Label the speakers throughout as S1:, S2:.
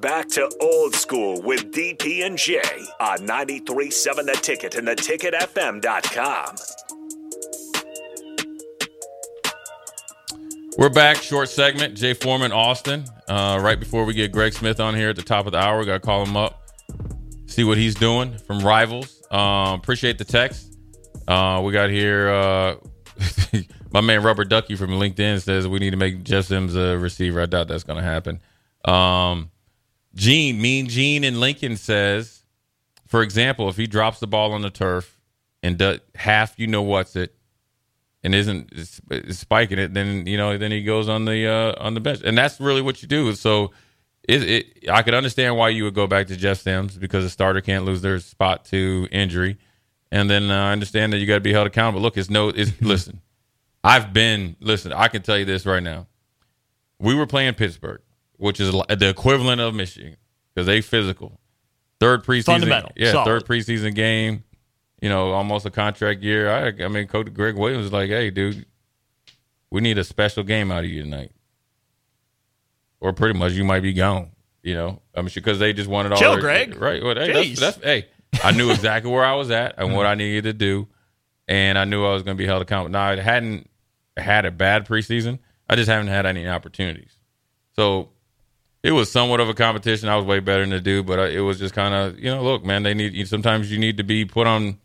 S1: Back to old school with DP and J on 93.7 The Ticket and the theticketfm.com.
S2: We're back. Short segment. Jay Foreman, Austin. Uh, right before we get Greg Smith on here at the top of the hour, we got to call him up, see what he's doing from Rivals. Um, appreciate the text. Uh, we got here. Uh, my man Rubber Ducky from Lincoln says we need to make Jeff Sims a receiver. I doubt that's going to happen. Um, Gene, Mean Gene in Lincoln says, for example, if he drops the ball on the turf and does half, you know what's it, and isn't spiking it, then you know then he goes on the uh, on the bench, and that's really what you do. So, it, it I could understand why you would go back to Jeff Sims because a starter can't lose their spot to injury, and then uh, I understand that you got to be held accountable. Look, it's no, it's listen, I've been listen. I can tell you this right now. We were playing Pittsburgh, which is the equivalent of Michigan because they physical. Third preseason,
S3: Fundamental,
S2: yeah,
S3: solid.
S2: third preseason game you know, almost a contract year. I, I mean, Coach Gregg Williams is like, "Hey, dude, we need a special game out of you tonight, or pretty much you might be gone." You know, I mean, because they just wanted all
S3: Chill,
S2: their-
S3: Gregg.
S2: right? Well, hey, that's, that's hey, I knew exactly where I was at and what I mm-hmm. needed to do, and I knew I was going to be held accountable. Now, I hadn't had a bad preseason. I just haven't had any opportunities, so it was somewhat of a competition. I was way better than the dude, but uh, it was just kind of you know, look, man, they need sometimes you need to be put on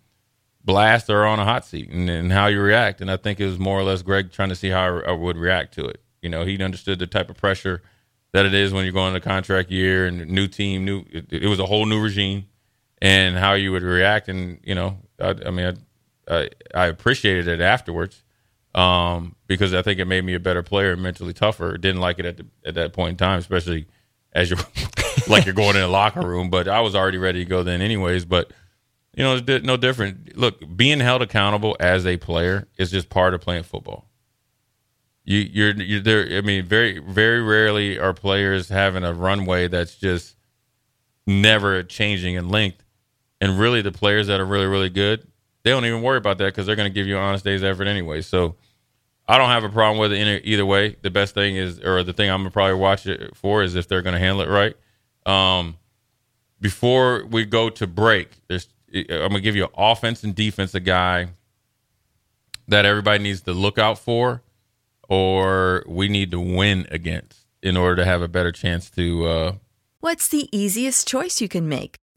S2: blast or on a hot seat and, and how you react. And I think it was more or less Gregg trying to see how I, I would react to it. You know, he understood the type of pressure that it is when you're going to contract year and new team, new. It, it was a whole new regime, and how you would react. And you know, I, I mean, I, I, I appreciated it afterwards um, because I think it made me a better player, mentally tougher. Didn't like it at the, at that point in time, especially as you're like you're going in the locker room. But I was already ready to go then, anyways. But you know, it's no different. Look, being held accountable as a player is just part of playing football. You, you're, you're there. I mean, very, very rarely are players having a runway that's just never changing in length. And really, the players that are really, really good, they don't even worry about that because they're going to give you an honest day's effort anyway. So, I don't have a problem with it either way. The best thing is, or the thing I'm gonna probably watch it for, is if they're going to handle it right. Um, before we go to break, there's I'm gonna give you an offense and defense a guy that everybody needs to look out for, or we need to win against in order to have a better chance to. Uh,
S4: What's the easiest choice you can make?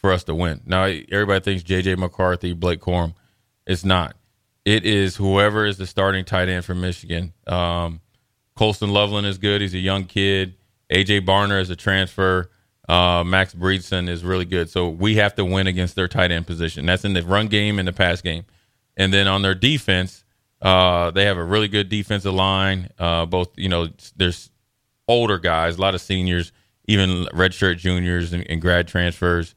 S2: For us to win. Now everybody thinks JJ McCarthy, Blake Corum. It's not. It is whoever is the starting tight end for Michigan. Um, Colston Loveland is good. He's a young kid. AJ Barner is a transfer. Uh, Max Bredeson is really good. So we have to win against their tight end position. That's in the run game and the pass game. And then on their defense, uh, they have a really good defensive line. Uh, both, you know, there's older guys, a lot of seniors, even redshirt juniors and, and grad transfers.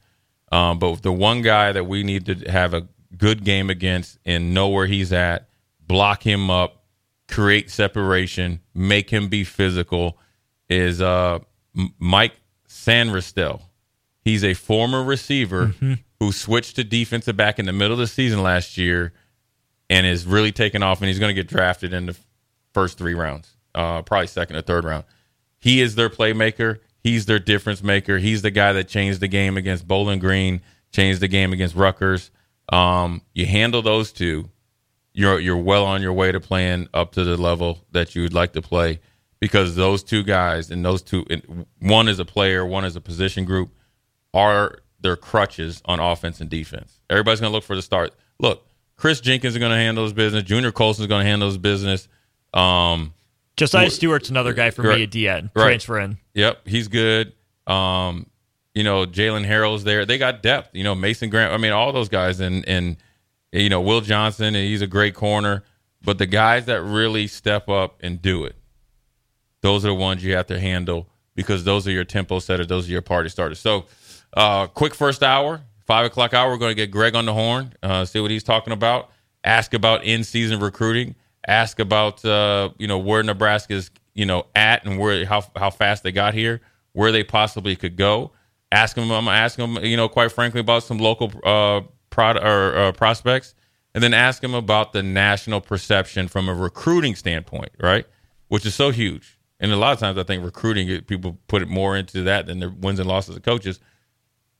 S2: Um, but the one guy that we need to have a good game against and know where he's at, block him up, create separation, make him be physical is uh, Mike Sainristil. He's a former receiver mm-hmm. who switched to defensive back in the middle of the season last year and is really taking off, and he's going to get drafted in the first three rounds, uh, probably second or third round. He is their playmaker. He's their difference maker. He's the guy that changed the game against Bowling Green, changed the game against Rutgers. Um, you handle those two, you're you're well on your way to playing up to the level that you would like to play because those two guys and those two one is a player, one is a position group are their crutches on offense and defense. Everybody's going to look for the start. Look, Kris Jenkins is going to handle his business. Junior Colson is going to handle his business. Um,
S3: Josaiah Stewart's another guy for right, me at DN. Transfer in.
S2: Yep, he's good. Um, you know, Jaylen Harrell's there. They got depth. You know, Mason Graham. I mean, all those guys, and and you know, Will Johnson. And he's a great corner. But the guys that really step up and do it, those are the ones you have to handle because those are your tempo setters. Those are your party starters. So, uh, quick first hour, five o'clock hour. We're going to get Greg on the horn, uh, see what he's talking about. Ask about in season recruiting. Ask about uh, you know where Nebraska's you know at and where how how fast they got here, where they possibly could go. Ask them. I'm asking them. You know, quite frankly, about some local uh, prod or uh, prospects, and then ask them about the national perception from a recruiting standpoint, right? Which is so huge and a lot of times I think recruiting people put it more into that than the wins and losses of coaches.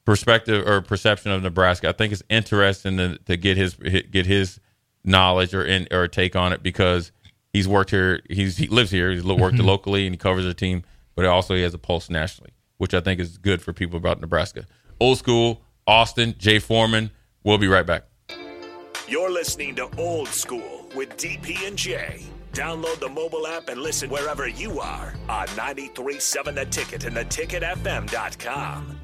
S2: Perspective or perception of Nebraska, I think it's interesting to, to get his get his knowledge or in, or take on it because he's worked here, he's he lives here, he's worked mm-hmm. locally, and he covers the team, but also he has a pulse nationally, which I think is good for people about Nebraska. Old school, Austin, Jay Foreman. We'll be right back.
S1: You're listening to Old School with DP and J. Download the mobile app and listen wherever you are on 937 The Ticket and theticketfm.com.